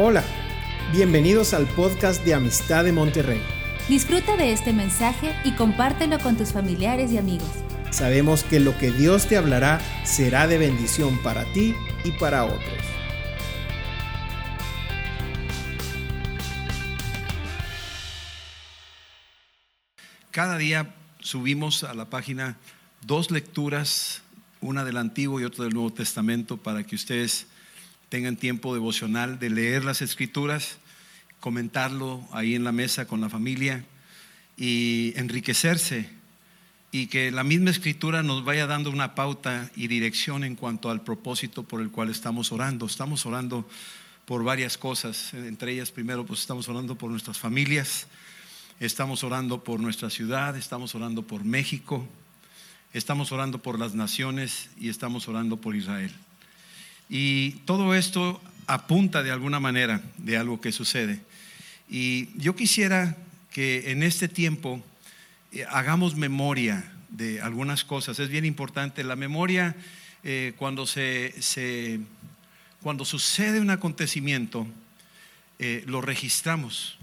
Hola, bienvenidos al podcast de Amistad de Monterrey. Disfruta de este mensaje y compártelo con tus familiares y amigos. Sabemos que lo que Dios te hablará será de bendición para ti y para otros. Cada día subimos a la página dos lecturas, una del Antiguo y otra del Nuevo Testamento, para que ustedes tengan tiempo devocional de leer las escrituras, comentarlo ahí en la mesa con la familia y enriquecerse y que la misma escritura nos vaya dando una pauta y dirección en cuanto al propósito por el cual estamos orando. Estamos orando por varias cosas, entre ellas primero pues estamos orando por nuestras familias, estamos orando por nuestra ciudad, estamos orando por México, estamos orando por las naciones y estamos orando por Israel. Y todo esto apunta de alguna manera de algo que sucede. Y yo quisiera que en este tiempo eh, hagamos memoria de algunas cosas. Es bien importante. La memoria, eh, cuando, se, cuando sucede un acontecimiento, eh, lo registramos.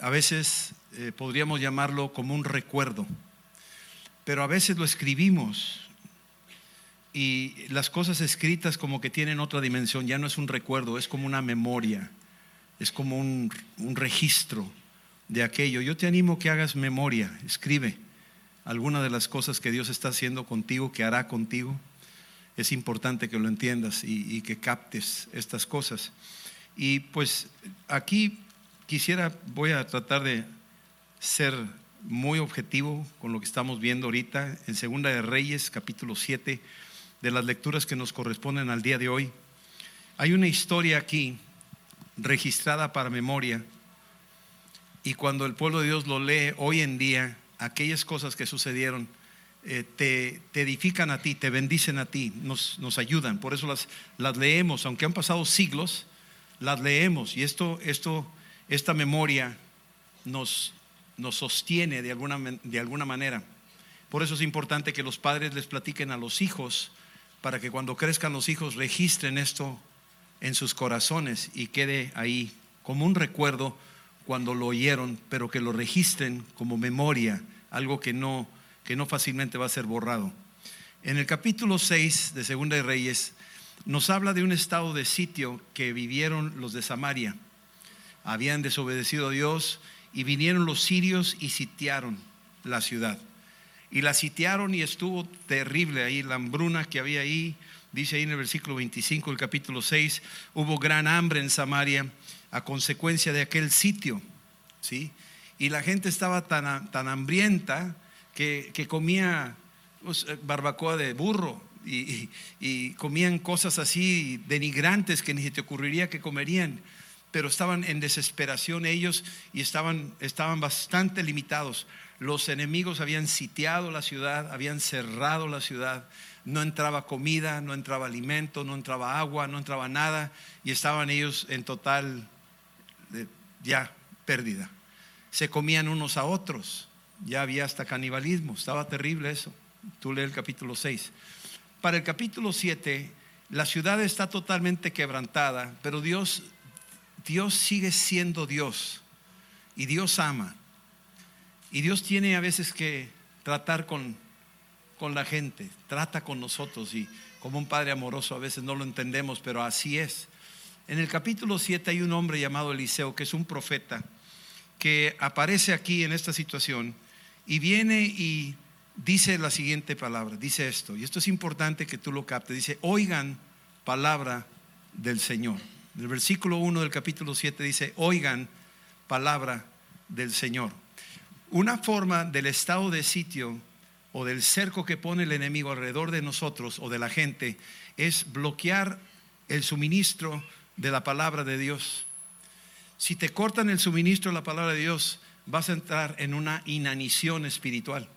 A veces podríamos llamarlo como un recuerdo, pero a veces lo escribimos y las cosas escritas como que tienen otra dimensión, ya no es un recuerdo, es como una memoria, es como un, registro de aquello. Yo te animo que hagas memoria, escribe alguna de las cosas que Dios está haciendo contigo, que hará contigo. Es importante que lo entiendas y, y que captes estas cosas. Y pues aquí quisiera, voy a tratar de ser muy objetivo con lo que estamos viendo ahorita en Segunda de Reyes, capítulo 7 de las lecturas que nos corresponden al día de hoy. Hay una historia aquí registrada para memoria y cuando el pueblo de Dios lo lee hoy en día, aquellas cosas que sucedieron eh, te, edifican a ti, te bendicen a ti, nos, nos ayudan. Por eso las, las, leemos, aunque han pasado siglos, las leemos y esto, esto, esta memoria nos, nos sostiene de alguna, de alguna manera. Por eso es importante que los padres les platiquen a los hijos para que cuando crezcan los hijos registren esto en sus corazones y quede ahí como un recuerdo cuando lo oyeron, pero que lo registren como memoria, algo que no, que no fácilmente va a ser borrado. En el capítulo 6 de Segunda de Reyes nos habla de un estado de sitio que vivieron los de Samaria. Habían desobedecido a Dios y vinieron los sirios y sitiaron la ciudad. Y la sitiaron y estuvo terrible ahí, la hambruna que había ahí. Dice ahí en el versículo 25 del capítulo 6, hubo gran hambre en Samaria a consecuencia de aquel sitio. ¿sí? Y la gente estaba tan, tan hambrienta que, comía pues, eh, barbacoa de burro y, y, comían cosas así denigrantes que ni se te ocurriría que comerían pero estaban en desesperación ellos y estaban, estaban bastante limitados. Los enemigos habían sitiado la ciudad, habían cerrado la ciudad, no entraba comida, no entraba alimento, no entraba agua, no entraba nada y estaban ellos en total ya pérdida. Se comían unos a otros, ya había hasta canibalismo, estaba terrible eso. Tú lees el capítulo 6. Para el capítulo 7, la ciudad está totalmente quebrantada, pero Dios Dios sigue siendo Dios y Dios ama. Y Dios tiene a veces que tratar con, con la gente, trata con nosotros y como un padre amoroso a veces no lo entendemos, pero así es. En el capítulo 7 hay un hombre llamado Eliseo que es un profeta que aparece aquí en esta situación y viene y dice la siguiente palabra, dice esto, y esto es importante que tú lo captes, dice, oigan palabra del Señor. El versículo 1 del capítulo 7 dice, oigan palabra del Señor. Una forma del estado de sitio o del cerco que pone el enemigo alrededor de nosotros o de la gente es bloquear el suministro de la palabra de Dios. Si te cortan el suministro de la palabra de Dios, vas a entrar en una inanición espiritual.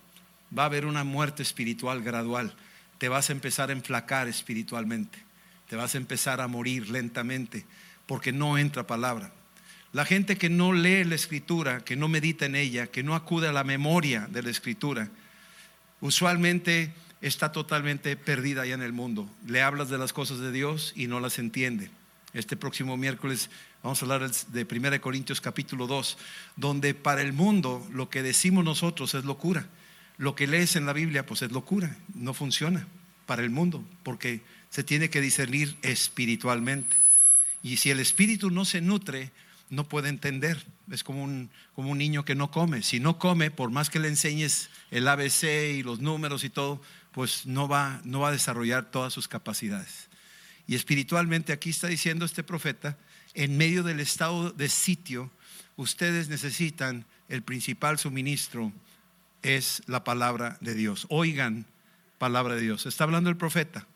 Va a haber una muerte espiritual gradual. Te vas a empezar a enflacar espiritualmente te vas a empezar a morir lentamente porque no entra palabra. La gente que no lee la escritura, que no medita en ella, que no acude a la memoria de la escritura, usualmente está totalmente perdida ya en el mundo. Le hablas de las cosas de Dios y no las entiende. Este próximo miércoles vamos a hablar de 1 Corintios capítulo 2, donde para el mundo lo que decimos nosotros es locura. Lo que lees en la Biblia pues es locura, no funciona para el mundo, porque se tiene que discernir espiritualmente. Y si el espíritu no se nutre, no puede entender. Es como un, como un niño que no come. Si no come, por más que le enseñes el ABC y los números y todo, pues no va, no va a desarrollar todas sus capacidades. Y espiritualmente aquí está diciendo este profeta, en medio del estado de sitio, ustedes necesitan el principal suministro, es la palabra de Dios. Oigan palabra de Dios. Está hablando el profeta.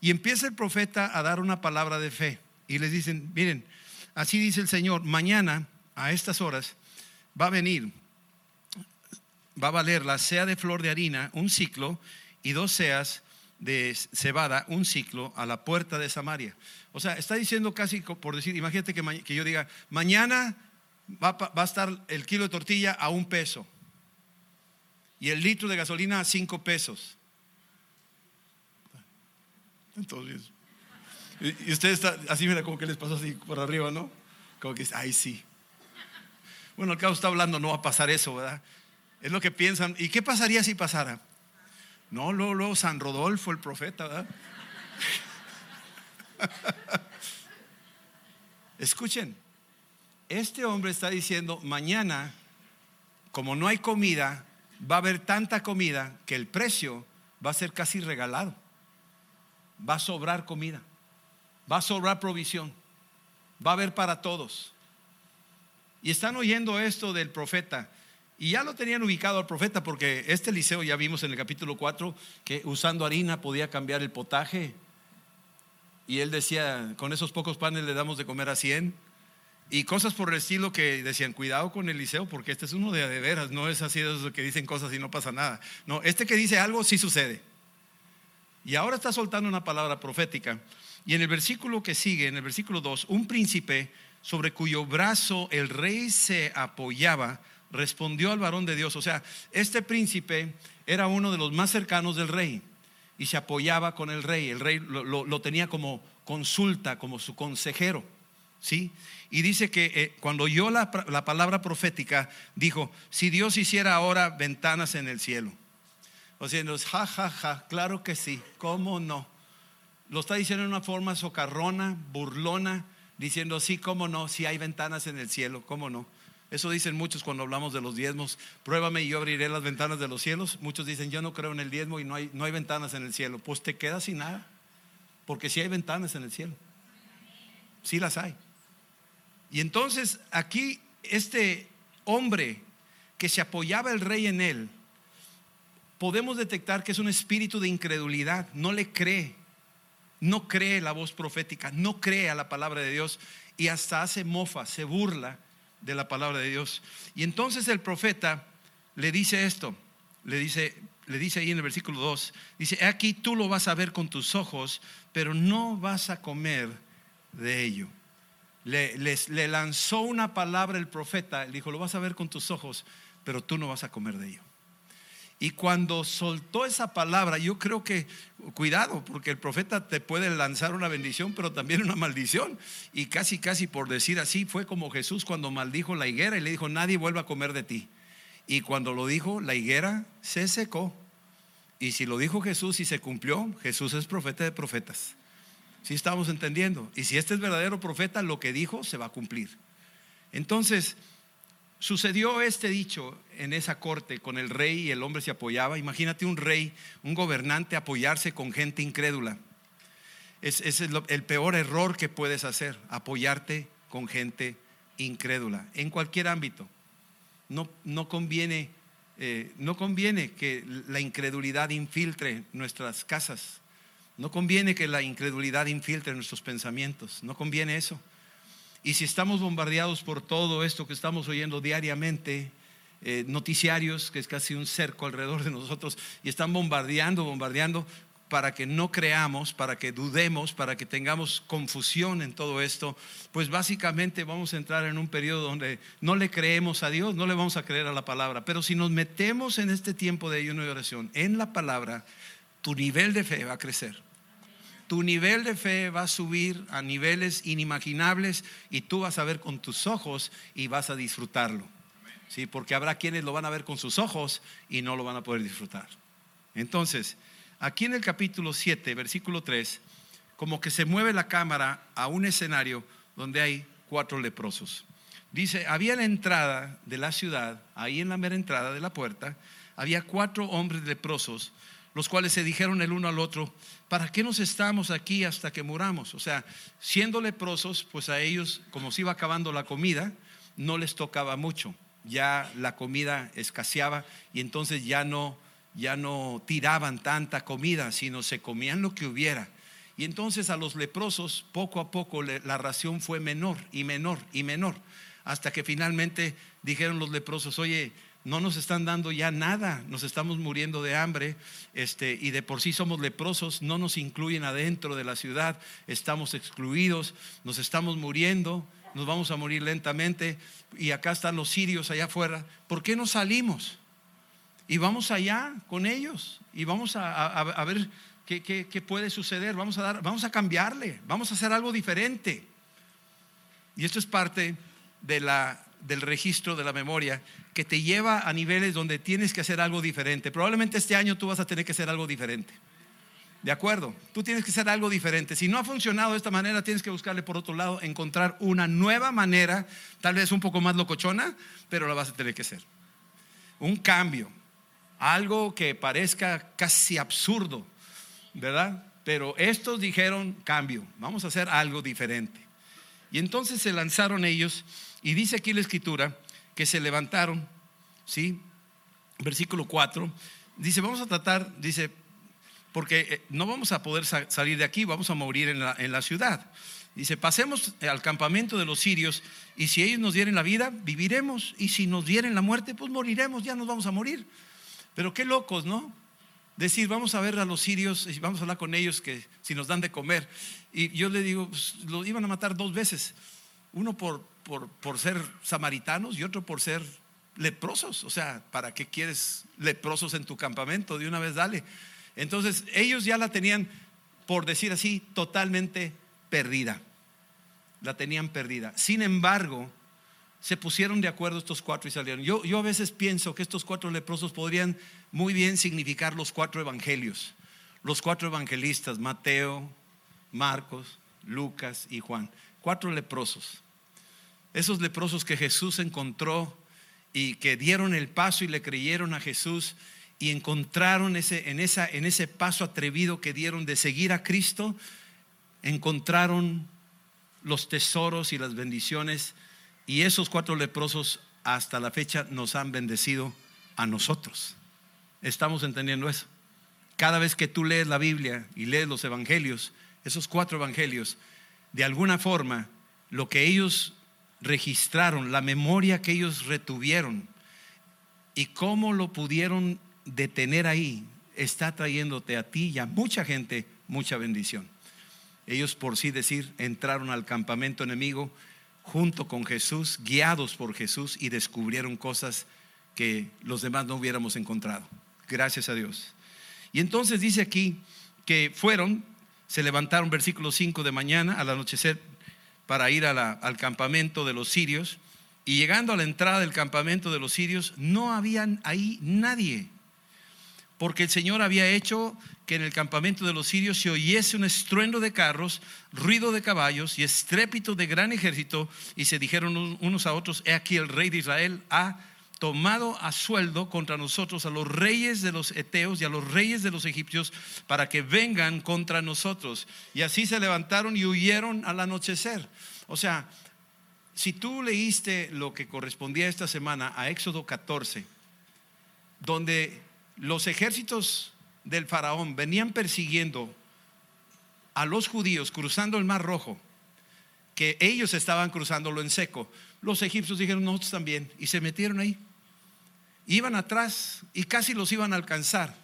Y empieza el profeta a dar una palabra de fe. Y les dicen, miren, así dice el Señor, mañana a estas horas va a venir, va a valer la sea de flor de harina, un ciclo, y dos seas de cebada, un ciclo, a la puerta de Samaria. O sea, está diciendo casi por decir, imagínate que, yo diga, mañana va, va, a estar el kilo de tortilla a un peso y el litro de gasolina a cinco pesos. Entonces, y usted está, así mira como que les pasó así por arriba, ¿no? Como que, ay, sí. Bueno, el cabo está hablando, no va a pasar eso, ¿verdad? Es lo que piensan. ¿Y qué pasaría si pasara? No, luego, San Rodolfo, el profeta, ¿verdad? Escuchen, este hombre está diciendo, mañana, como no hay comida, va a haber tanta comida que el precio va a ser casi regalado. Va a sobrar comida, va a sobrar provisión, va a haber para todos. Y están oyendo esto del profeta. Y ya lo tenían ubicado al profeta porque este liceo ya vimos en el capítulo 4 que usando harina podía cambiar el potaje. Y él decía, con esos pocos panes le damos de comer a 100. Y cosas por el estilo que decían, cuidado con Eliseo, porque este es uno de, de veras, no es así de que dicen cosas y no pasa nada. No, este que dice algo sí sucede. Y ahora está soltando una palabra profética. Y en el versículo que sigue, en el versículo 2, un príncipe sobre cuyo brazo el rey se apoyaba, respondió al varón de Dios. O sea, este príncipe era uno de los más cercanos del rey y se apoyaba con el rey. El rey lo, tenía como consulta, como su consejero. ¿Sí? Y dice que eh, cuando oyó la, la, palabra profética, dijo, si Dios hiciera ahora ventanas en el cielo. O sea, ja, ja, ja, claro que sí, ¿cómo no? Lo está diciendo en una forma socarrona, burlona, diciendo, sí, cómo no, si hay ventanas en el cielo, cómo no. Eso dicen muchos cuando hablamos de los diezmos. Pruébame y yo abriré las ventanas de los cielos. Muchos dicen, yo no creo en el diezmo y no hay, no hay ventanas en el cielo. Pues te quedas sin nada. Porque sí hay ventanas en el cielo. Sí las hay. Y entonces aquí este hombre que se apoyaba el rey en él, podemos detectar que es un espíritu de incredulidad. No le cree. No cree la voz profética. No cree a la palabra de Dios. Y hasta hace mofa, se burla de la palabra de Dios. Y entonces el profeta le dice esto, le dice, le dice ahí en el versículo 2, dice, aquí tú lo vas a ver con tus ojos, pero no vas a comer de ello. Le, le lanzó una palabra el profeta, le dijo, lo vas a ver con tus ojos, pero tú no vas a comer de ello. Y cuando soltó esa palabra, yo creo que, cuidado, porque el profeta te puede lanzar una bendición, pero también una maldición. Y casi, casi por decir así, fue como Jesús cuando maldijo la higuera y le dijo, nadie vuelva a comer de ti. Y cuando lo dijo, la higuera se secó. Y si lo dijo Jesús y se cumplió, Jesús es profeta de profetas. Si estamos entendiendo. Y si este es verdadero profeta, lo que dijo se va a cumplir. Entonces, Sucedió este dicho en esa corte con el rey y el hombre se apoyaba. Imagínate un rey, un gobernante apoyarse con gente incrédula. Es, el, peor error que puedes hacer, apoyarte con gente incrédula, en cualquier ámbito. No, no, conviene, eh, no conviene que la incredulidad infiltre nuestras casas. No conviene que la incredulidad infiltre nuestros pensamientos. No conviene eso. Y si estamos bombardeados por todo esto que estamos oyendo diariamente, eh, noticiarios, que es casi un cerco alrededor de nosotros, y están bombardeando, bombardeando para que no creamos, para que dudemos, para que tengamos confusión en todo esto, pues básicamente vamos a entrar en un periodo donde no le creemos a Dios, no le vamos a creer a la palabra. Pero si nos metemos en este tiempo de ayuno y oración, en la palabra, tu nivel de fe va a crecer. Tu nivel de fe va a subir a niveles inimaginables y tú vas a ver con tus ojos y vas a disfrutarlo. Sí, porque habrá quienes lo van a ver con sus ojos y no lo van a poder disfrutar. Entonces, aquí en el capítulo 7, versículo 3, como que se mueve la cámara a un escenario donde hay cuatro leprosos. Dice, había la entrada de la ciudad, ahí en la mera entrada de la puerta, había cuatro hombres leprosos, los cuales se dijeron el uno al otro, ¿para qué nos estamos aquí hasta que muramos? O sea, siendo leprosos, pues a ellos, como se iba acabando la comida, no les tocaba mucho. Ya la comida escaseaba y entonces ya no, ya no tiraban tanta comida, sino se comían lo que hubiera. Y entonces a los leprosos, poco a poco, la ración fue menor y menor y menor, hasta que finalmente dijeron los leprosos, oye, no nos están dando ya nada, nos estamos muriendo de hambre, este, y de por sí somos leprosos, no nos incluyen adentro de la ciudad, estamos excluidos, nos estamos muriendo, nos vamos a morir lentamente, y acá están los sirios allá afuera, ¿por qué no salimos? Y vamos allá con ellos, y vamos a, ver qué, qué, puede suceder, vamos a, dar, vamos a cambiarle, vamos a hacer algo diferente. Y esto es parte de la del registro de la memoria que te lleva a niveles donde tienes que hacer algo diferente. Probablemente este año tú vas a tener que hacer algo diferente. ¿De acuerdo? Tú tienes que hacer algo diferente. Si no ha funcionado de esta manera, tienes que buscarle por otro lado, encontrar una nueva manera, tal vez un poco más locochona, pero la vas a tener que hacer. Un cambio, algo que parezca casi absurdo, ¿verdad? Pero estos dijeron cambio, vamos a hacer algo diferente. Y entonces se lanzaron ellos y dice aquí la escritura que se levantaron, ¿sí? Versículo 4. Dice, vamos a tratar, dice, porque eh, no vamos a poder salir de aquí, vamos a morir en la, ciudad. Dice, pasemos al campamento de los sirios y si ellos nos dieren la vida, viviremos. Y si nos dieren la muerte, pues moriremos, ya nos vamos a morir. Pero qué locos, ¿no? Decir, vamos a ver a los sirios y vamos a hablar con ellos que si nos dan de comer. Y yo le digo, pues, lo iban a matar dos veces. Uno por, por, ser samaritanos y otro por ser leprosos. O sea, ¿para qué quieres leprosos en tu campamento? De una vez dale. Entonces, ellos ya la tenían, por decir así, totalmente perdida. La tenían perdida. Sin embargo, se pusieron de acuerdo estos cuatro y salieron. Yo, yo a veces pienso que estos cuatro leprosos podrían muy bien significar los cuatro evangelios. Los cuatro evangelistas, Mateo, Marcos, Lucas y Juan. Cuatro leprosos esos leprosos que Jesús encontró y que dieron el paso y le creyeron a Jesús y encontraron ese, en, esa, en ese paso atrevido que dieron de seguir a Cristo, encontraron los tesoros y las bendiciones y esos cuatro leprosos hasta la fecha nos han bendecido a nosotros. Estamos entendiendo eso. Cada vez que tú lees la Biblia y lees los evangelios, esos cuatro evangelios, de alguna forma, lo que ellos registraron, la memoria que ellos retuvieron y cómo lo pudieron detener ahí, está trayéndote a ti y a mucha gente mucha bendición. Ellos, por sí decir, entraron al campamento enemigo junto con Jesús, guiados por Jesús y descubrieron cosas que los demás no hubiéramos encontrado. Gracias a Dios. Y entonces dice aquí que fueron, se levantaron versículo 5 de mañana, al anochecer para ir al campamento de los sirios. Y llegando a la entrada del campamento de los sirios, no había ahí nadie. Porque el Señor había hecho que en el campamento de los sirios se oyese un estruendo de carros, ruido de caballos y estrépito de gran ejército. Y se dijeron unos a otros, he aquí el rey de Israel ha tomado a sueldo contra nosotros a los reyes de los eteos y a los reyes de los egipcios para que vengan contra nosotros. Y así se levantaron y huyeron al anochecer. O sea, si tú leíste lo que correspondía esta semana a Éxodo 14, donde los ejércitos del faraón venían persiguiendo a los judíos cruzando el mar rojo, que ellos estaban cruzándolo en seco, los egipcios dijeron nosotros también y se metieron ahí iban atrás y casi los iban a alcanzar.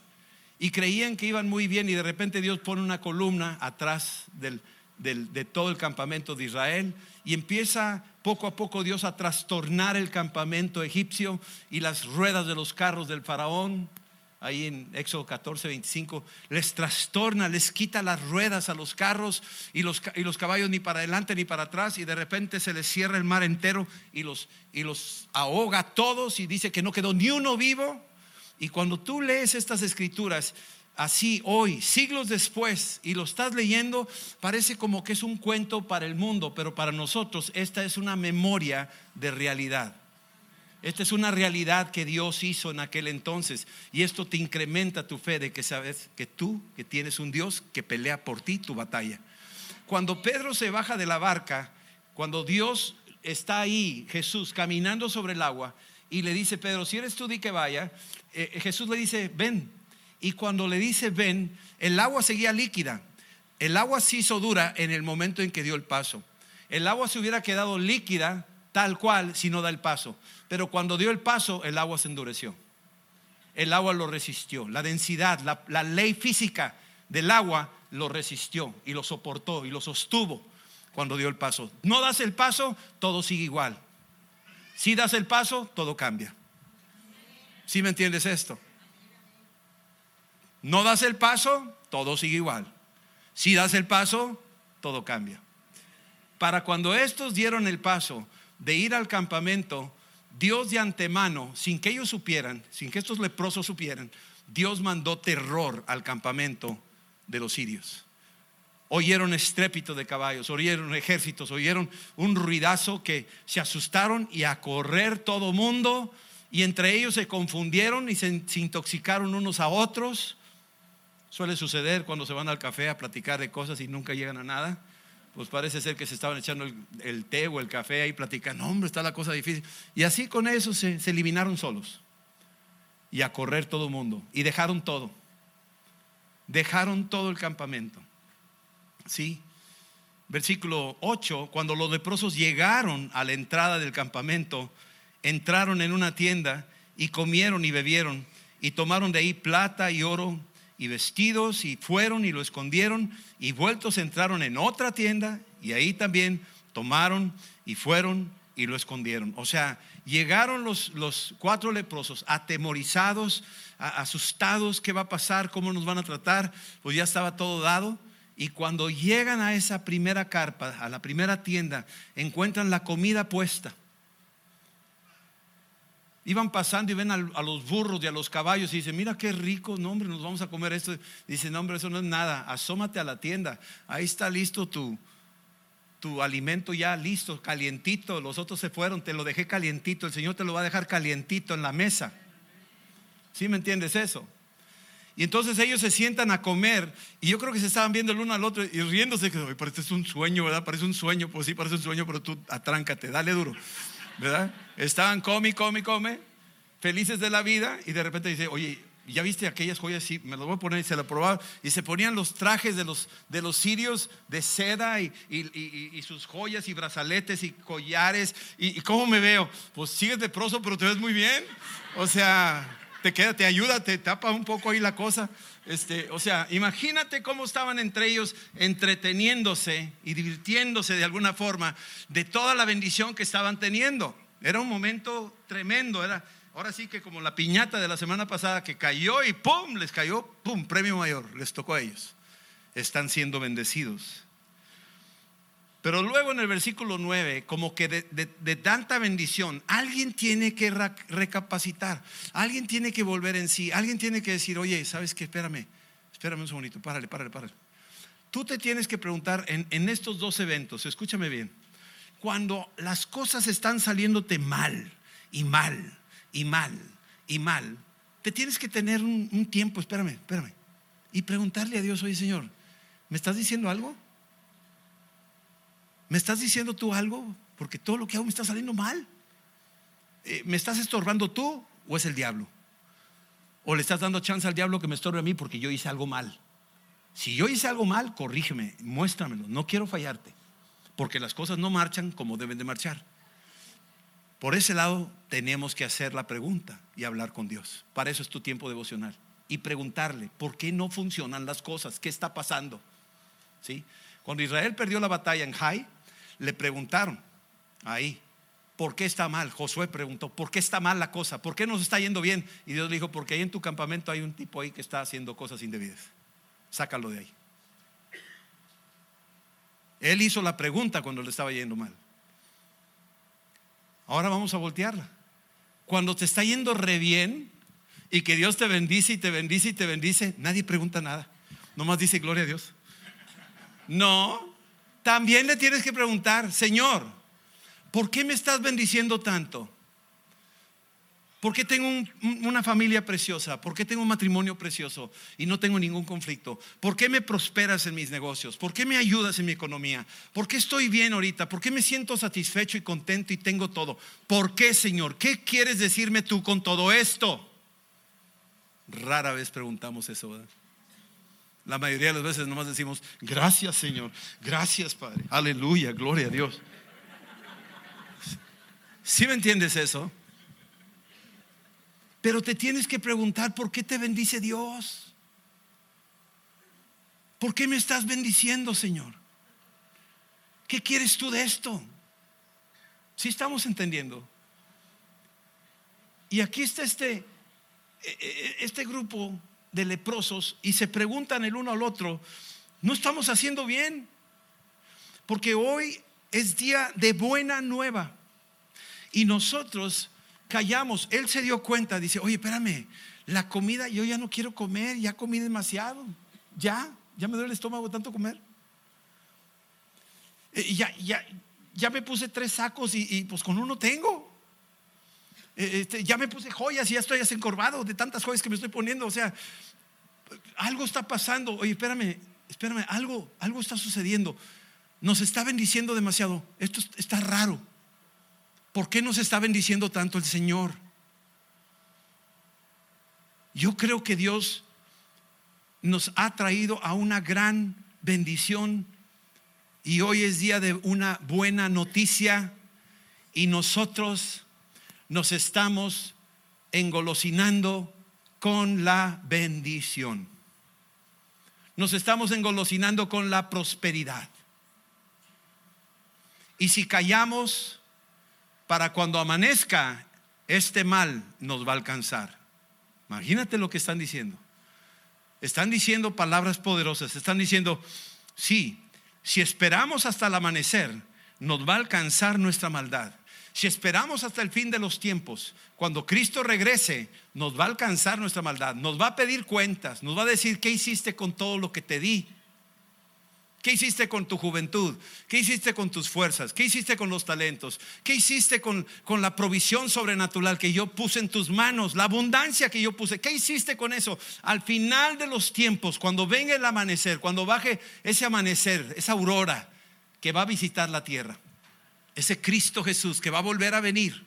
Y creían que iban muy bien y de repente Dios pone una columna atrás de todo el campamento de Israel y empieza poco a poco Dios a trastornar el campamento egipcio y las ruedas de los carros del faraón ahí en Éxodo 14, 25, les trastorna, les quita las ruedas a los carros y los, y los caballos ni para adelante ni para atrás y de repente se les cierra el mar entero y los, y los ahoga todos y dice que no quedó ni uno vivo. Y cuando tú lees estas escrituras, así hoy, siglos después, y lo estás leyendo, parece como que es un cuento para el mundo, pero para nosotros esta es una memoria de realidad. Esta es una realidad que Dios hizo en aquel entonces y esto te incrementa tu fe de que sabes que tú, que tienes un Dios que pelea por ti tu batalla. Cuando Pedro se baja de la barca, cuando Dios está ahí, Jesús, caminando sobre el agua, y le dice, Pedro, si eres tú, di que vaya, eh, Jesús le dice, ven, y cuando le dice ven, el agua seguía líquida. El agua se hizo dura en el momento en que dio el paso. El agua se hubiera quedado líquida tal cual si no da el paso. Pero cuando dio el paso, el agua se endureció. El agua lo resistió. La densidad, la, ley física del agua lo resistió y lo soportó y lo sostuvo cuando dio el paso. No das el paso, todo sigue igual. Si das el paso, todo cambia. ¿Sí me entiendes esto? No das el paso, todo sigue igual. Si das el paso, todo cambia. Para cuando estos dieron el paso de ir al campamento, Dios de antemano, sin que ellos supieran, sin que estos leprosos supieran, Dios mandó terror al campamento de los sirios. Oyeron estrépito de caballos, oyeron ejércitos, oyeron un ruidazo que se asustaron y a correr todo mundo y entre ellos se confundieron y se, intoxicaron unos a otros Suele suceder cuando se van al café a platicar de cosas y nunca llegan a nada. Pues parece ser que se estaban echando el, té o el café ahí platicando, hombre, está la cosa difícil. Y así con eso se, se eliminaron solos. Y a correr todo el mundo. Y dejaron todo. Dejaron todo el campamento. ¿Sí? Versículo 8, cuando los leprosos llegaron a la entrada del campamento, entraron en una tienda y comieron y bebieron y tomaron de ahí plata y oro y vestidos y fueron y lo escondieron y vueltos entraron en otra tienda y ahí también tomaron y fueron y lo escondieron. O sea, llegaron los, los cuatro leprosos atemorizados, asustados, ¿qué va a pasar? ¿Cómo nos van a tratar? Pues ya estaba todo dado. Y cuando llegan a esa primera carpa, a la primera tienda, encuentran la comida puesta iban pasando y ven a, los burros y a los caballos y dicen, mira qué rico, no hombre, nos vamos a comer esto. Dice, no hombre, eso no es nada, asómate a la tienda, ahí está listo tu, tu alimento ya listo, calientito, los otros se fueron, te lo dejé calientito, el Señor te lo va a dejar calientito en la mesa. ¿Sí me entiendes eso? Y entonces ellos se sientan a comer y yo creo que se estaban viendo el uno al otro y riéndose, que parece un sueño, ¿verdad? Parece un sueño, pues sí, parece un sueño, pero tú atráncate, dale duro. Estaban come, come, come, felices de la vida y de repente dice, oye, ¿ya viste aquellas joyas? Sí, me las voy a poner y se la probaban. Y se ponían los trajes de los, de los sirios de seda y, y, sus joyas y brazaletes y collares. ¿Y, cómo me veo? Pues sigues de proso, pero te ves muy bien. O sea, te queda, te ayuda, te tapa un poco ahí la cosa. Este, o sea, imagínate cómo estaban entre ellos entreteniéndose y divirtiéndose de alguna forma de toda la bendición que estaban teniendo. Era un momento tremendo, era ahora sí que como la piñata de la semana pasada que cayó y pum, les cayó, pum, premio mayor, les tocó a ellos. Están siendo bendecidos. Pero luego en el versículo 9, como que de, tanta bendición, alguien tiene que recapacitar, alguien tiene que volver en sí, alguien tiene que decir, oye, ¿sabes qué? Espérame, espérame un segundito, párale, párale, párale. Tú te tienes que preguntar en, en estos dos eventos, escúchame bien, cuando las cosas están saliéndote mal y mal y mal y mal, te tienes que tener un, un tiempo, espérame, espérame, y preguntarle a Dios, oye Señor, ¿me estás diciendo algo? ¿Me estás diciendo tú algo? Porque todo lo que hago me está saliendo mal. Eh, ¿Me estás estorbando tú o es el diablo? ¿O le estás dando chance al diablo que me estorbe a mí porque yo hice algo mal? Si yo hice algo mal, corrígeme, muéstramelo. No quiero fallarte. Porque las cosas no marchan como deben de marchar. Por ese lado tenemos que hacer la pregunta y hablar con Dios. Para eso es tu tiempo devocional. Y preguntarle, ¿por qué no funcionan las cosas? ¿Qué está pasando? ¿Sí? Cuando Israel perdió la batalla en Jai, le preguntaron ahí, ¿por qué está mal? Josué preguntó, ¿por qué está mal la cosa? ¿Por qué nos está yendo bien? Y Dios le dijo, porque ahí en tu campamento hay un tipo ahí que está haciendo cosas indebidas. Sácalo de ahí. Él hizo la pregunta cuando le estaba yendo mal. Ahora vamos a voltearla. Cuando te está yendo re bien y que Dios te bendice y te bendice y te bendice, nadie pregunta nada. Nomás dice gloria a Dios. No, también le tienes que preguntar, Señor, ¿por qué me estás bendiciendo tanto? ¿Por qué tengo una familia preciosa? ¿Por qué tengo un matrimonio precioso y no tengo ningún conflicto? ¿Por qué me prosperas en mis negocios? ¿Por qué me ayudas en mi economía? ¿Por qué estoy bien ahorita? ¿Por qué me siento satisfecho y contento y tengo todo? ¿Por qué, Señor? ¿Qué quieres decirme tú con todo esto? Rara vez preguntamos eso, ¿verdad? La mayoría de las veces nomás decimos, gracias Señor, gracias Padre, aleluya, gloria a Dios. ¿Sí me entiendes eso? Pero te tienes que preguntar, ¿por qué te bendice Dios? ¿Por qué me estás bendiciendo, Señor? ¿Qué quieres tú de esto? Si estamos entendiendo. Y aquí está este, e, e, este grupo de leprosos y se preguntan el uno al otro, ¿no estamos haciendo bien? Porque hoy es día de buena nueva. Y nosotros callamos. Él se dio cuenta, dice, oye, espérame, la comida, yo ya no quiero comer, ya comí demasiado, ya, ya me duele el estómago tanto comer. Eh, ya, ya, ya me puse tres sacos y, pues con uno tengo. Eh, este, ya me puse joyas y ya estoy encorvado de tantas joyas que me estoy poniendo. O sea, algo está pasando. Oye, espérame, espérame, algo, algo está sucediendo. Nos está bendiciendo demasiado. Esto está raro. ¿Por qué nos está bendiciendo tanto el Señor? Yo creo que Dios nos ha traído a una gran bendición y hoy es día de una buena noticia y nosotros nos estamos engolosinando con la bendición. Nos estamos engolosinando con la prosperidad. Y si callamos, para cuando amanezca, este mal nos va a alcanzar. Imagínate lo que están diciendo. Están diciendo palabras poderosas. Están diciendo, sí, si esperamos hasta el amanecer, nos va a alcanzar nuestra maldad. Si esperamos hasta el fin de los tiempos, cuando Cristo regrese, nos va a alcanzar nuestra maldad. Nos va a pedir cuentas. Nos va a decir, ¿qué hiciste con todo lo que te di? ¿Qué hiciste con tu juventud? ¿Qué hiciste con tus fuerzas? ¿Qué hiciste con los talentos? ¿Qué hiciste con, con, la provisión sobrenatural que yo puse en tus manos? La abundancia que yo puse. ¿Qué hiciste con eso? Al final de los tiempos, cuando venga el amanecer, cuando baje ese amanecer, esa aurora que va a visitar la tierra, ese Cristo Jesús que va a volver a venir,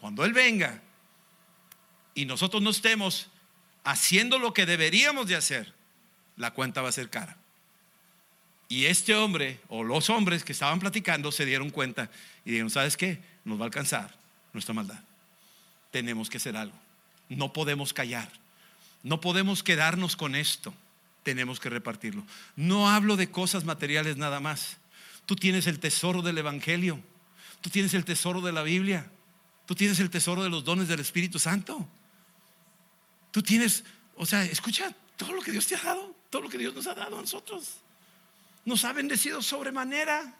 cuando Él venga y nosotros no estemos haciendo lo que deberíamos de hacer, la cuenta va a ser cara. Y este hombre o los hombres que estaban platicando se dieron cuenta y dijeron, ¿sabes qué? Nos va a alcanzar nuestra maldad. Tenemos que hacer algo. No podemos callar. No podemos quedarnos con esto. Tenemos que repartirlo. No hablo de cosas materiales nada más. Tú tienes el tesoro del Evangelio. Tú tienes el tesoro de la Biblia. Tú tienes el tesoro de los dones del Espíritu Santo. Tú tienes, o sea, escucha todo lo que Dios te ha dado, todo lo que Dios nos ha dado a nosotros nos ha bendecido sobremanera.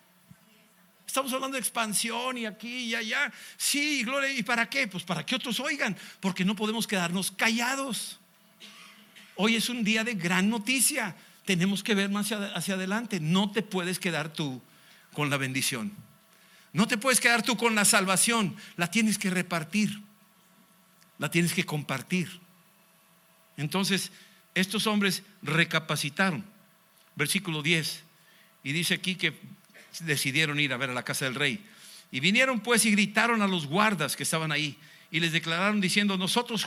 Estamos hablando de expansión y aquí y allá. Sí, gloria. ¿Y para qué? Pues para que otros oigan, porque no podemos quedarnos callados. Hoy es un día de gran noticia. Tenemos que ver más hacia, hacia adelante. No te puedes quedar tú con la bendición. No te puedes quedar tú con la salvación. La tienes que repartir. La tienes que compartir. Entonces, estos hombres recapacitaron. Versículo 10. Y dice aquí que decidieron ir a ver a la casa del rey. Y vinieron pues y gritaron a los guardas que estaban ahí y les declararon diciendo, nosotros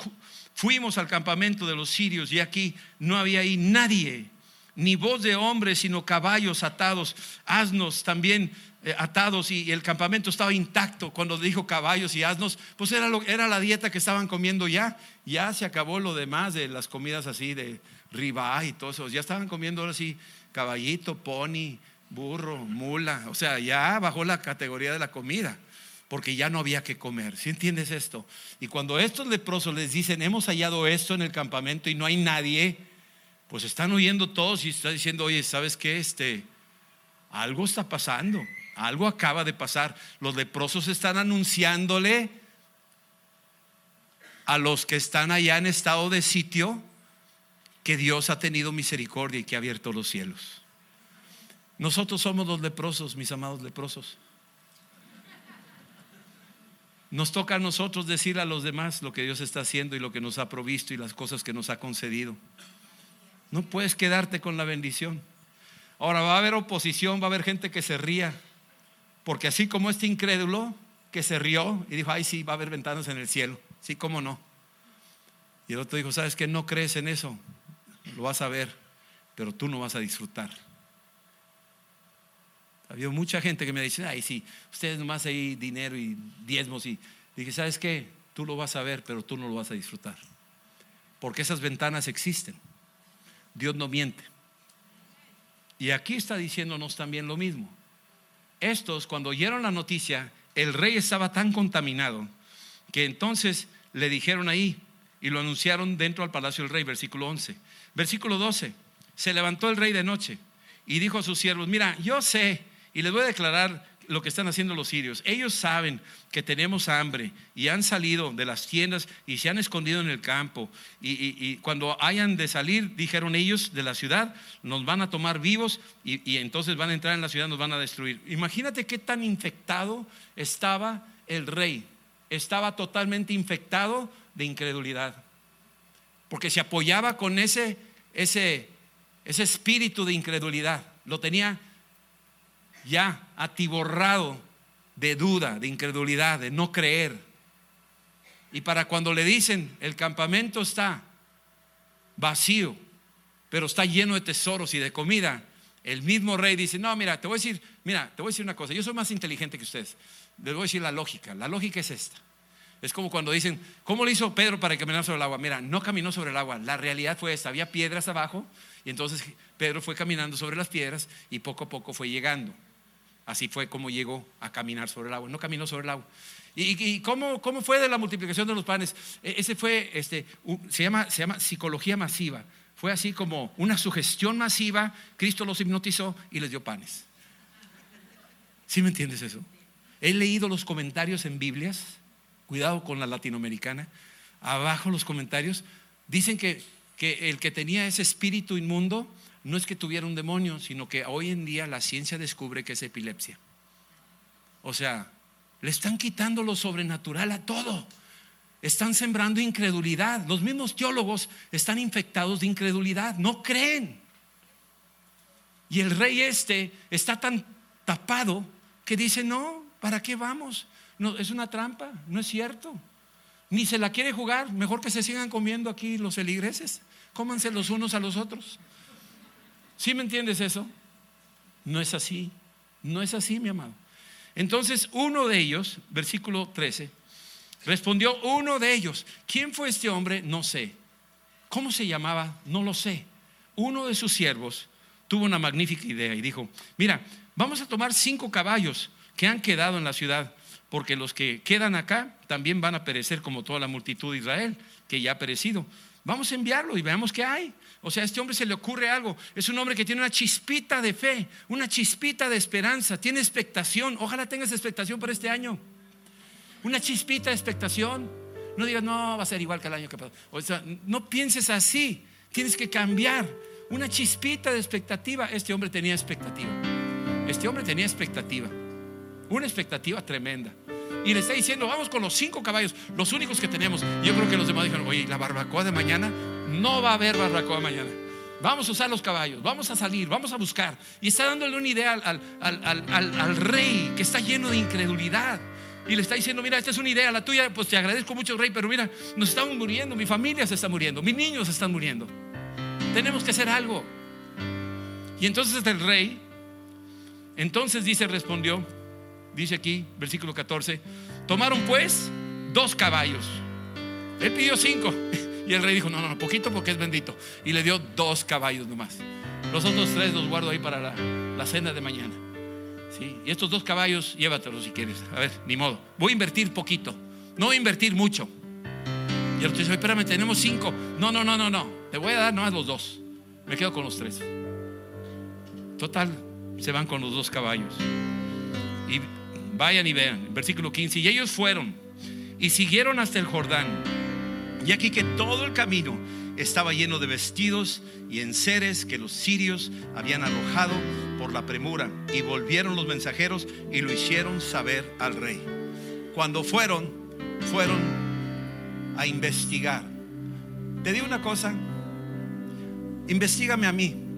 fuimos al campamento de los sirios y aquí no había ahí nadie, ni voz de hombre, sino caballos atados, asnos también eh, atados y, el campamento estaba intacto. Cuando dijo caballos y asnos, pues era, lo, era la dieta que estaban comiendo ya. Ya se acabó lo demás de las comidas así de riba y todo eso. Ya estaban comiendo ahora sí caballito, pony, burro, mula, o sea, ya bajó la categoría de la comida. porque ya no había que comer. ¿Sí entiendes esto? Y cuando estos leprosos les dicen, hemos hallado esto en el campamento y no hay nadie, pues están oyendo todos y está diciendo, oye, ¿sabes qué? Este, algo está pasando, algo acaba de pasar. Los leprosos están anunciándole a los que están allá en estado de sitio que Dios ha tenido misericordia y que ha abierto los cielos. Nosotros somos los leprosos, mis amados leprosos. Nos toca a nosotros decir a los demás lo que Dios está haciendo y lo que nos ha provisto y las cosas que nos ha concedido. No puedes quedarte con la bendición. Ahora va a haber oposición, va a haber gente que se ría, porque así como este incrédulo que se rió y dijo, ay, sí, va a haber ventanas en el cielo, sí, cómo no. Y el otro dijo, ¿sabes qué? No crees en eso, lo vas a ver, pero tú no vas a disfrutar. Había mucha gente que me dice, ay, sí, ustedes nomás hay dinero y diezmos y dije, ¿sabes qué? Tú lo vas a ver, pero tú no lo vas a disfrutar. Porque esas ventanas existen. Dios no miente. Y aquí está diciéndonos también lo mismo. Estos, cuando oyeron la noticia, el rey estaba tan contaminado que entonces le dijeron ahí y lo anunciaron dentro al palacio del rey, versículo 11. Versículo 12, se levantó el rey de noche y dijo a sus siervos, mira, yo sé y les voy a declarar lo que están haciendo los sirios. Ellos saben que tenemos hambre y han salido de las tiendas y se han escondido en el campo. Y, cuando hayan de salir, dijeron ellos, de la ciudad, nos van a tomar vivos y, y entonces van a entrar en la ciudad, nos van a destruir. Imagínate qué tan infectado estaba el rey. Estaba totalmente infectado de incredulidad. Porque se apoyaba con ese, ese, ese espíritu de incredulidad. Lo tenía ya atiborrado de duda, de incredulidad, de no creer. Y para cuando le dicen, el campamento está vacío, pero está lleno de tesoros y de comida, el mismo rey dice, no, mira, te voy a decir, mira, te voy a decir una cosa, yo soy más inteligente que ustedes, les voy a decir la lógica, la lógica es esta. Es como cuando dicen, ¿cómo le hizo Pedro para caminar sobre el agua? Mira, no caminó sobre el agua, la realidad fue esta, había piedras abajo y entonces Pedro fue caminando sobre las piedras y poco a poco fue llegando. Así fue como llegó a caminar sobre el agua. No caminó sobre el agua. ¿Y, cómo, cómo, fue de la multiplicación de los panes? E, ese fue, este, se, llama, se llama psicología masiva. Fue así como una sugestión masiva. Cristo los hipnotizó y les dio panes. ¿Sí me entiendes eso? He leído los comentarios en Biblias. Cuidado con la latinoamericana. Abajo los comentarios dicen que, que el que tenía ese espíritu inmundo no es que tuviera un demonio, sino que hoy en día la ciencia descubre que es epilepsia. O sea, le están quitando lo sobrenatural a todo. Están sembrando incredulidad. Los mismos teólogos están infectados de incredulidad. No creen. Y el rey este está tan tapado que dice, no, ¿para qué vamos? No, es una trampa, no es cierto. Ni se la quiere jugar. Mejor que se sigan comiendo aquí los feligreses. Cómanse los unos a los otros. ¿Sí me entiendes eso? No es así. No es así, mi amado. Entonces, uno de ellos, versículo 13, respondió uno de ellos. ¿Quién fue este hombre? No sé. ¿Cómo se llamaba? No lo sé. Uno de sus siervos tuvo una magnífica idea y dijo, mira, vamos a tomar cinco caballos que han quedado en la ciudad, porque los que quedan acá también van a perecer como toda la multitud de Israel, que ya ha perecido. Vamos a enviarlo y veamos qué hay. O sea, a este hombre se le ocurre algo. Es un hombre que tiene una chispita de fe, una chispita de esperanza, tiene expectación. Ojalá tengas expectación para este año. Una chispita de expectación. No digas, no, va a ser igual que el año que pasó. O sea, no pienses así. Tienes que cambiar. Una chispita de expectativa. Este hombre tenía expectativa. Este hombre tenía expectativa. Una expectativa tremenda. Y le está diciendo, vamos con los cinco caballos, los únicos que tenemos. Yo creo que los demás dijeron, oye, la barbacoa de mañana no va a haber barbacoa mañana. Vamos a usar los caballos, vamos a salir, vamos a buscar. Y está dándole una idea al, al, rey que está lleno de incredulidad. Y le está diciendo, mira, esta es una idea, la tuya, pues te agradezco mucho, rey, pero mira, nos estamos muriendo, mi familia se está muriendo, mis niños se están muriendo. Tenemos que hacer algo. Y entonces el rey, entonces dice, respondió, dice aquí, versículo 14, tomaron pues dos caballos. Él pidió cinco. Y el rey dijo, no, no, poquito porque es bendito. Y le dio dos caballos nomás. Los otros tres los guardo ahí para la, cena de mañana. ¿sí? Y estos dos caballos, llévatelos si quieres. A ver, ni modo. Voy a invertir poquito. No voy a invertir mucho. Y el otro dice, espérame, tenemos cinco. No, no, no, no, no. Te voy a dar nomás los dos. Me quedo con los tres. Total, se van con los dos caballos. Y vayan y vean. Versículo 15. Y ellos fueron y siguieron hasta el Jordán. Y aquí que todo el camino estaba lleno de vestidos y enseres que los sirios habían arrojado por la premura. Y volvieron los mensajeros y lo hicieron saber al rey. Cuando fueron, fueron a investigar. Te digo una cosa, investigame a mí.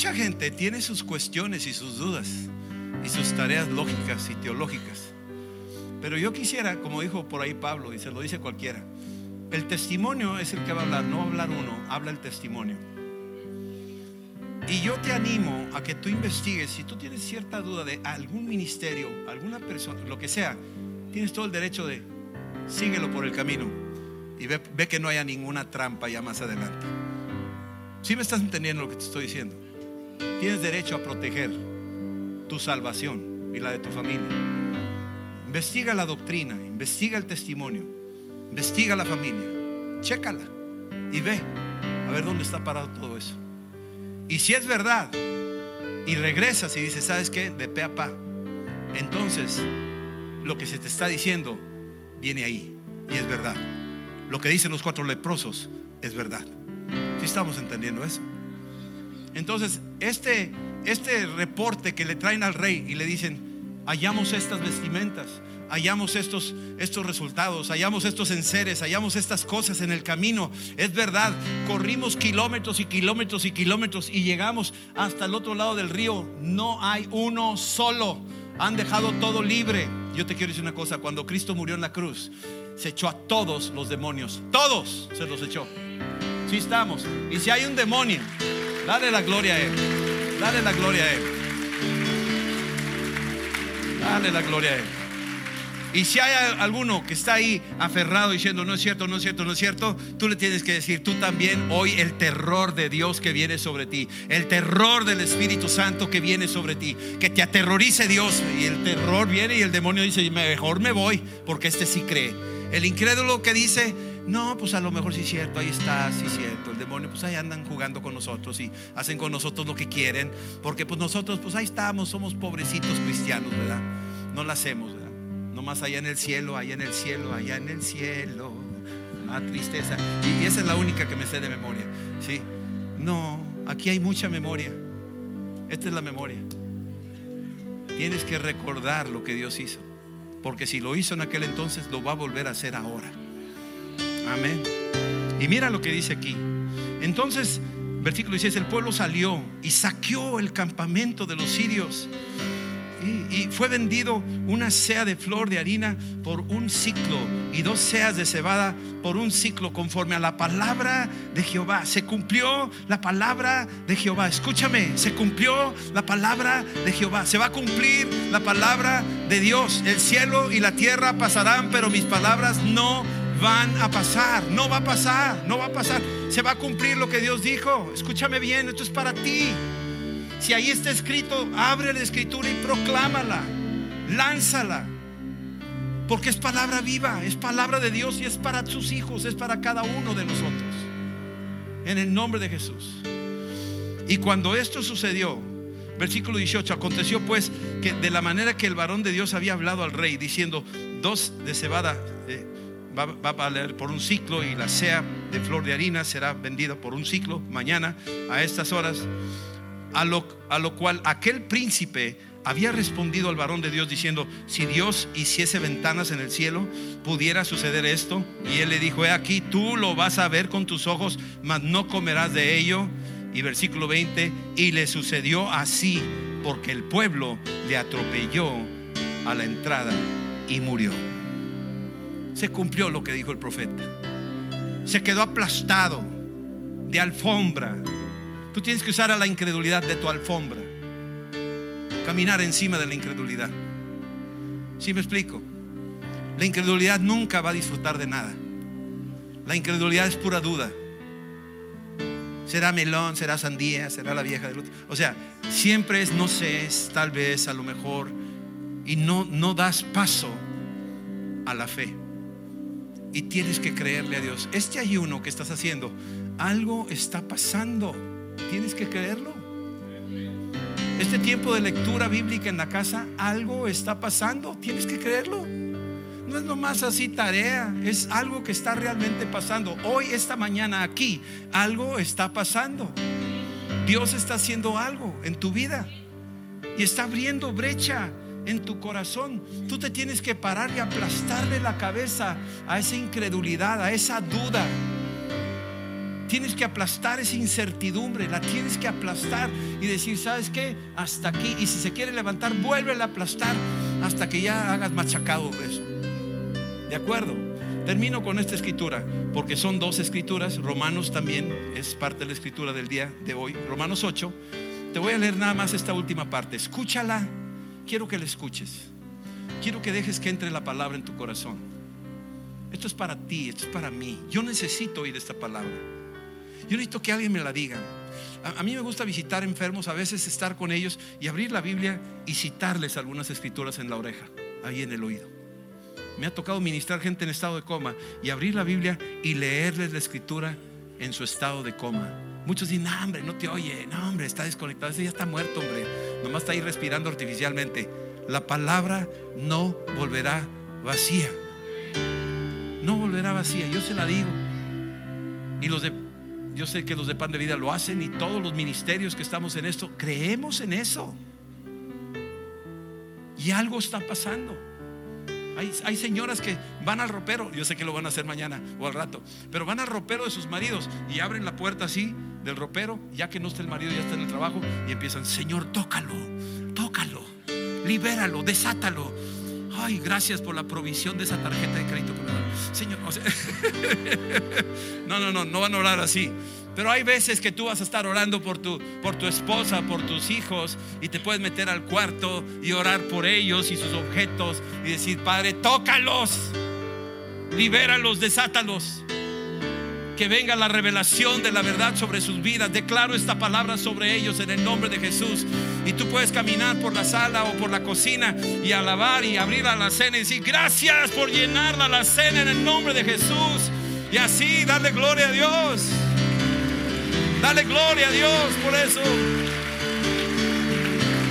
Mucha gente tiene sus cuestiones y sus dudas y sus tareas lógicas y teológicas. Pero yo quisiera, como dijo por ahí Pablo, y se lo dice cualquiera, el testimonio es el que va a hablar, no hablar uno, habla el testimonio. Y yo te animo a que tú investigues, si tú tienes cierta duda de algún ministerio, alguna persona, lo que sea, tienes todo el derecho de síguelo por el camino y ve, ve que no haya ninguna trampa ya más adelante. Si me estás entendiendo lo que te estoy diciendo? Tienes derecho a proteger tu salvación y la de tu familia. Investiga la doctrina, investiga el testimonio, investiga la familia, chécala y ve a ver dónde está parado todo eso. Y si es verdad, y regresas y dices, ¿sabes qué? De pe a pa. Entonces, lo que se te está diciendo viene ahí y es verdad. Lo que dicen los cuatro leprosos es verdad. Si estamos entendiendo eso? Entonces, este, este reporte que le traen al rey y le dicen, hallamos estas vestimentas, hallamos estos, estos resultados, hallamos estos enseres, hallamos estas cosas en el camino. Es verdad, corrimos kilómetros y kilómetros y kilómetros y llegamos hasta el otro lado del río. No hay uno solo. Han dejado todo libre. Yo te quiero decir una cosa, cuando Cristo murió en la cruz, se echó a todos los demonios. Todos se los echó. Sí estamos. Y si hay un demonio, dale la gloria a Él. Dale la gloria a Él. Dale la gloria a Él. Y si hay alguno que está ahí aferrado diciendo, no es cierto, no es cierto, no es cierto, tú le tienes que decir, tú también hoy el terror de Dios que viene sobre ti, el terror del Espíritu Santo que viene sobre ti, que te aterrorice Dios. Y el terror viene y el demonio dice, mejor me voy, porque este sí cree. El incrédulo que dice, no, pues a lo mejor sí es cierto, ahí está, sí es cierto. El demonio, pues ahí andan jugando con nosotros y hacen con nosotros lo que quieren, porque pues nosotros, pues ahí estamos, somos pobrecitos cristianos, ¿verdad? No lo hacemos, ¿verdad? Nomás allá en el cielo, allá en el cielo, allá en el cielo. Ah, tristeza. Y, y esa es la única que me sé de memoria, ¿sí? No, aquí hay mucha memoria. Esta es la memoria. Tienes que recordar lo que Dios hizo. Porque si lo hizo en aquel entonces, lo va a volver a hacer ahora. Amén. Y mira lo que dice aquí. Entonces, versículo 16, el pueblo salió y saqueó el campamento de los sirios. Y, fue vendido una sea de flor de harina por un ciclo y dos seas de cebada por un ciclo conforme a la palabra de Jehová. Se cumplió la palabra de Jehová. Escúchame, se cumplió la palabra de Jehová. Se va a cumplir la palabra de Dios. El cielo y la tierra pasarán, pero mis palabras no van a pasar. No va a pasar, no va a pasar. Se va a cumplir lo que Dios dijo. Escúchame bien, esto es para ti. Si ahí está escrito, abre la escritura y proclámala. Lánzala. Porque es palabra viva, es palabra de Dios y es para sus hijos, es para cada uno de nosotros. En el nombre de Jesús. Y cuando esto sucedió, versículo 18, aconteció pues que de la manera que el varón de Dios había hablado al rey, diciendo, dos de cebada eh, va, a valer por un ciclo y la sea de flor de harina será vendida por un ciclo mañana a estas horas. A lo, a lo cual aquel príncipe había respondido al varón de Dios diciendo, si Dios hiciese ventanas en el cielo, pudiera suceder esto. Y él le dijo, he aquí, tú lo vas a ver con tus ojos, mas no comerás de ello. Y versículo 20, y le sucedió así, porque el pueblo le atropelló a la entrada y murió. Se cumplió lo que dijo el profeta. Se quedó aplastado de alfombra. Tú tienes que usar a la incredulidad de tu alfombra caminar encima de la incredulidad. ¿Sí me explico? La incredulidad nunca va a disfrutar de nada. La incredulidad es pura duda. Será melón, será sandía, será la vieja del otro. O sea, siempre es no sé, es tal vez, a lo mejor. Y no, no das paso a la fe. Y tienes que creerle a Dios. Este ayuno que estás haciendo, algo está pasando. Tienes que creerlo. Este tiempo de lectura bíblica en la casa, algo está pasando. Tienes que creerlo. No es nomás así tarea, es algo que está realmente pasando. Hoy, esta mañana aquí, algo está pasando. Dios está haciendo algo en tu vida y está abriendo brecha en tu corazón. Tú te tienes que parar y aplastarle la cabeza a esa incredulidad, a esa duda. Tienes que aplastar esa incertidumbre, la tienes que aplastar y decir, ¿sabes qué? Hasta aquí. Y si se quiere levantar, vuelve a aplastar hasta que ya hagas machacado eso. ¿De acuerdo? Termino con esta escritura, porque son dos escrituras. Romanos también es parte de la escritura del día de hoy. Romanos 8. Te voy a leer nada más esta última parte. Escúchala. Quiero que la escuches. Quiero que dejes que entre la palabra en tu corazón. Esto es para ti, esto es para mí. Yo necesito oír esta palabra. Yo necesito que alguien me la diga. A, a, mí me gusta visitar enfermos, a veces estar con ellos y abrir la Biblia y citarles algunas escrituras en la oreja, ahí en el oído. Me ha tocado ministrar gente en estado de coma y abrir la Biblia y leerles la escritura en su estado de coma. Muchos dicen, no, hombre, no te oye, no, hombre, está desconectado, ese ya está muerto, hombre, nomás está ahí respirando artificialmente. La palabra no volverá vacía. No volverá vacía, yo se la digo. Y los de, yo sé que los de Pan de Vida lo hacen y todos los ministerios que estamos en esto, creemos en eso. Y algo está pasando. Hay, señoras que van al ropero, yo sé que lo van a hacer mañana o al rato, pero van al ropero de sus maridos y abren la puerta así del ropero, ya que no está el marido, ya está en el trabajo, y empiezan, Señor, tócalo, tócalo, libéralo, desátalo. Ay, gracias por la provisión de esa tarjeta de crédito. Señor, no, no, no, no van a orar así. Pero hay veces que tú vas a estar orando por tu, por tu esposa, por tus hijos, y te puedes meter al cuarto y orar por ellos y sus objetos y decir, Padre, tócalos, libéralos, desátalos. Que venga la revelación de la verdad sobre sus vidas. Declaro esta palabra sobre ellos en el nombre de Jesús. Y tú puedes caminar por la sala o por la cocina y alabar y abrir a la cena y decir, gracias por llenarla la cena en el nombre de Jesús. Y así darle gloria a Dios. Dale gloria a Dios por eso.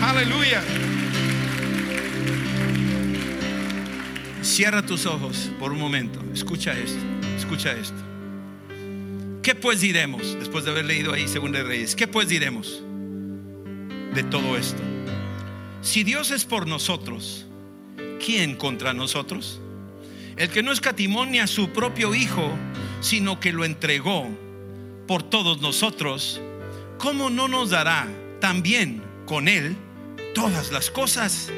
Aleluya. Cierra tus ojos por un momento. Escucha esto. Escucha esto. ¿Qué pues diremos después de haber leído ahí Segunda de Reyes? ¿Qué pues diremos de todo esto? Si Dios es por nosotros, ¿quién contra nosotros? El que no escatimó ni a su propio hijo, sino que lo entregó por todos nosotros, ¿cómo no nos dará también con Él todas las cosas?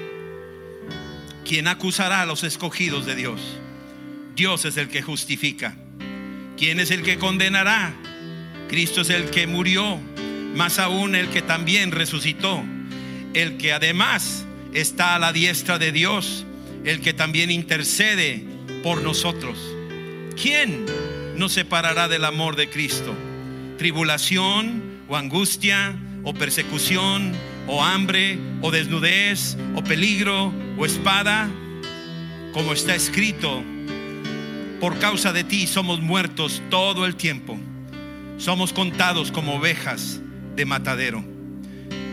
¿Quién acusará a los escogidos de Dios? Dios es el que justifica. ¿Quién es el que condenará? Cristo es el que murió, más aún el que también resucitó, el que además está a la diestra de Dios, el que también intercede por nosotros. ¿Quién nos separará del amor de Cristo? Tribulación o angustia o persecución o hambre o desnudez o peligro o espada, como está escrito, por causa de ti somos muertos todo el tiempo, somos contados como ovejas de matadero.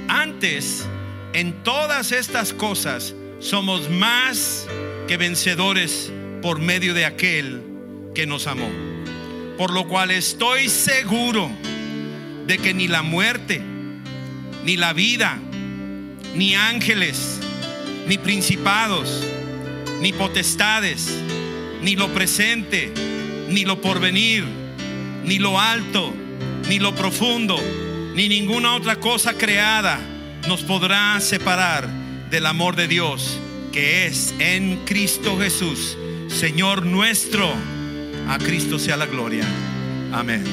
Antes, en todas estas cosas, somos más que vencedores por medio de aquel que nos amó. Por lo cual estoy seguro de que ni la muerte, ni la vida, ni ángeles, ni principados, ni potestades, ni lo presente, ni lo porvenir, ni lo alto, ni lo profundo, ni ninguna otra cosa creada nos podrá separar del amor de Dios que es en Cristo Jesús, Señor nuestro. A Cristo sea la gloria. Amén.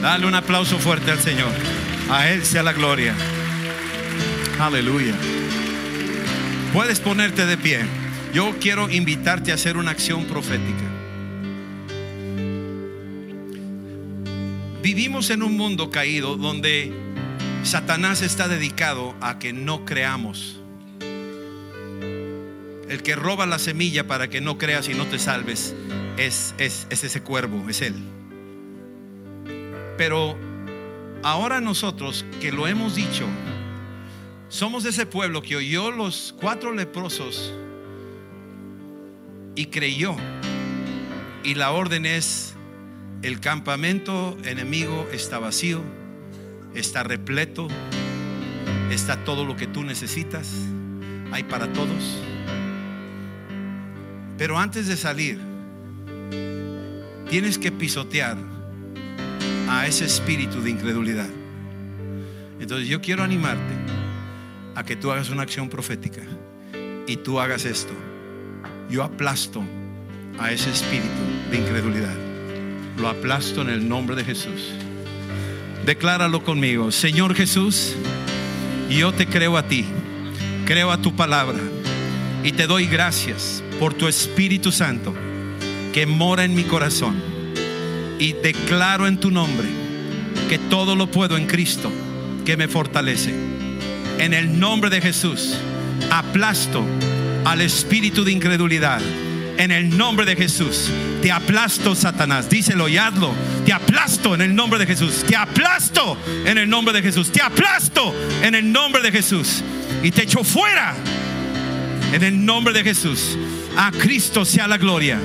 Dale un aplauso fuerte al Señor. A Él sea la gloria. Aleluya. Puedes ponerte de pie. Yo quiero invitarte a hacer una acción profética. Vivimos en un mundo caído donde Satanás está dedicado a que no creamos. El que roba la semilla para que no creas y no te salves es, es, es ese cuervo, es él. Pero ahora nosotros que lo hemos dicho, somos ese pueblo que oyó los cuatro leprosos y creyó. Y la orden es, el campamento enemigo está vacío, está repleto, está todo lo que tú necesitas, hay para todos. Pero antes de salir, tienes que pisotear a ese espíritu de incredulidad. Entonces yo quiero animarte a que tú hagas una acción profética y tú hagas esto. Yo aplasto a ese espíritu de incredulidad. Lo aplasto en el nombre de Jesús. Decláralo conmigo. Señor Jesús, yo te creo a ti. Creo a tu palabra. Y te doy gracias por tu Espíritu Santo que mora en mi corazón. Y declaro en tu nombre que todo lo puedo en Cristo que me fortalece. En el nombre de Jesús, aplasto al espíritu de incredulidad. En el nombre de Jesús, te aplasto, Satanás. Díselo y hazlo. Te aplasto en el nombre de Jesús. Te aplasto en el nombre de Jesús. Te aplasto en el nombre de Jesús. Y te echo fuera en el nombre de Jesús. A Cristo sea la gloria.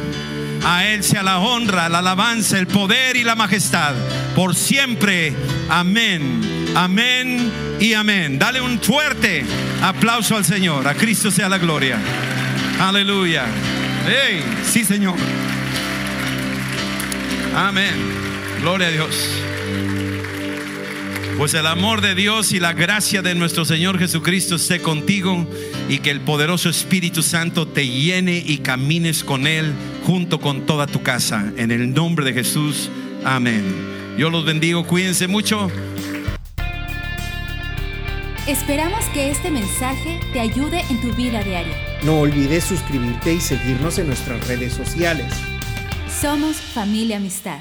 A Él sea la honra, la alabanza, el poder y la majestad. Por siempre. Amén. Amén y amén. Dale un fuerte aplauso al Señor. A Cristo sea la gloria. Aleluya. Hey, sí, Señor. Amén. Gloria a Dios. Pues el amor de Dios y la gracia de nuestro Señor Jesucristo esté contigo y que el poderoso Espíritu Santo te llene y camines con Él junto con toda tu casa. En el nombre de Jesús. Amén. Yo los bendigo. Cuídense mucho. Esperamos que este mensaje te ayude en tu vida diaria. No olvides suscribirte y seguirnos en nuestras redes sociales. Somos familia amistad.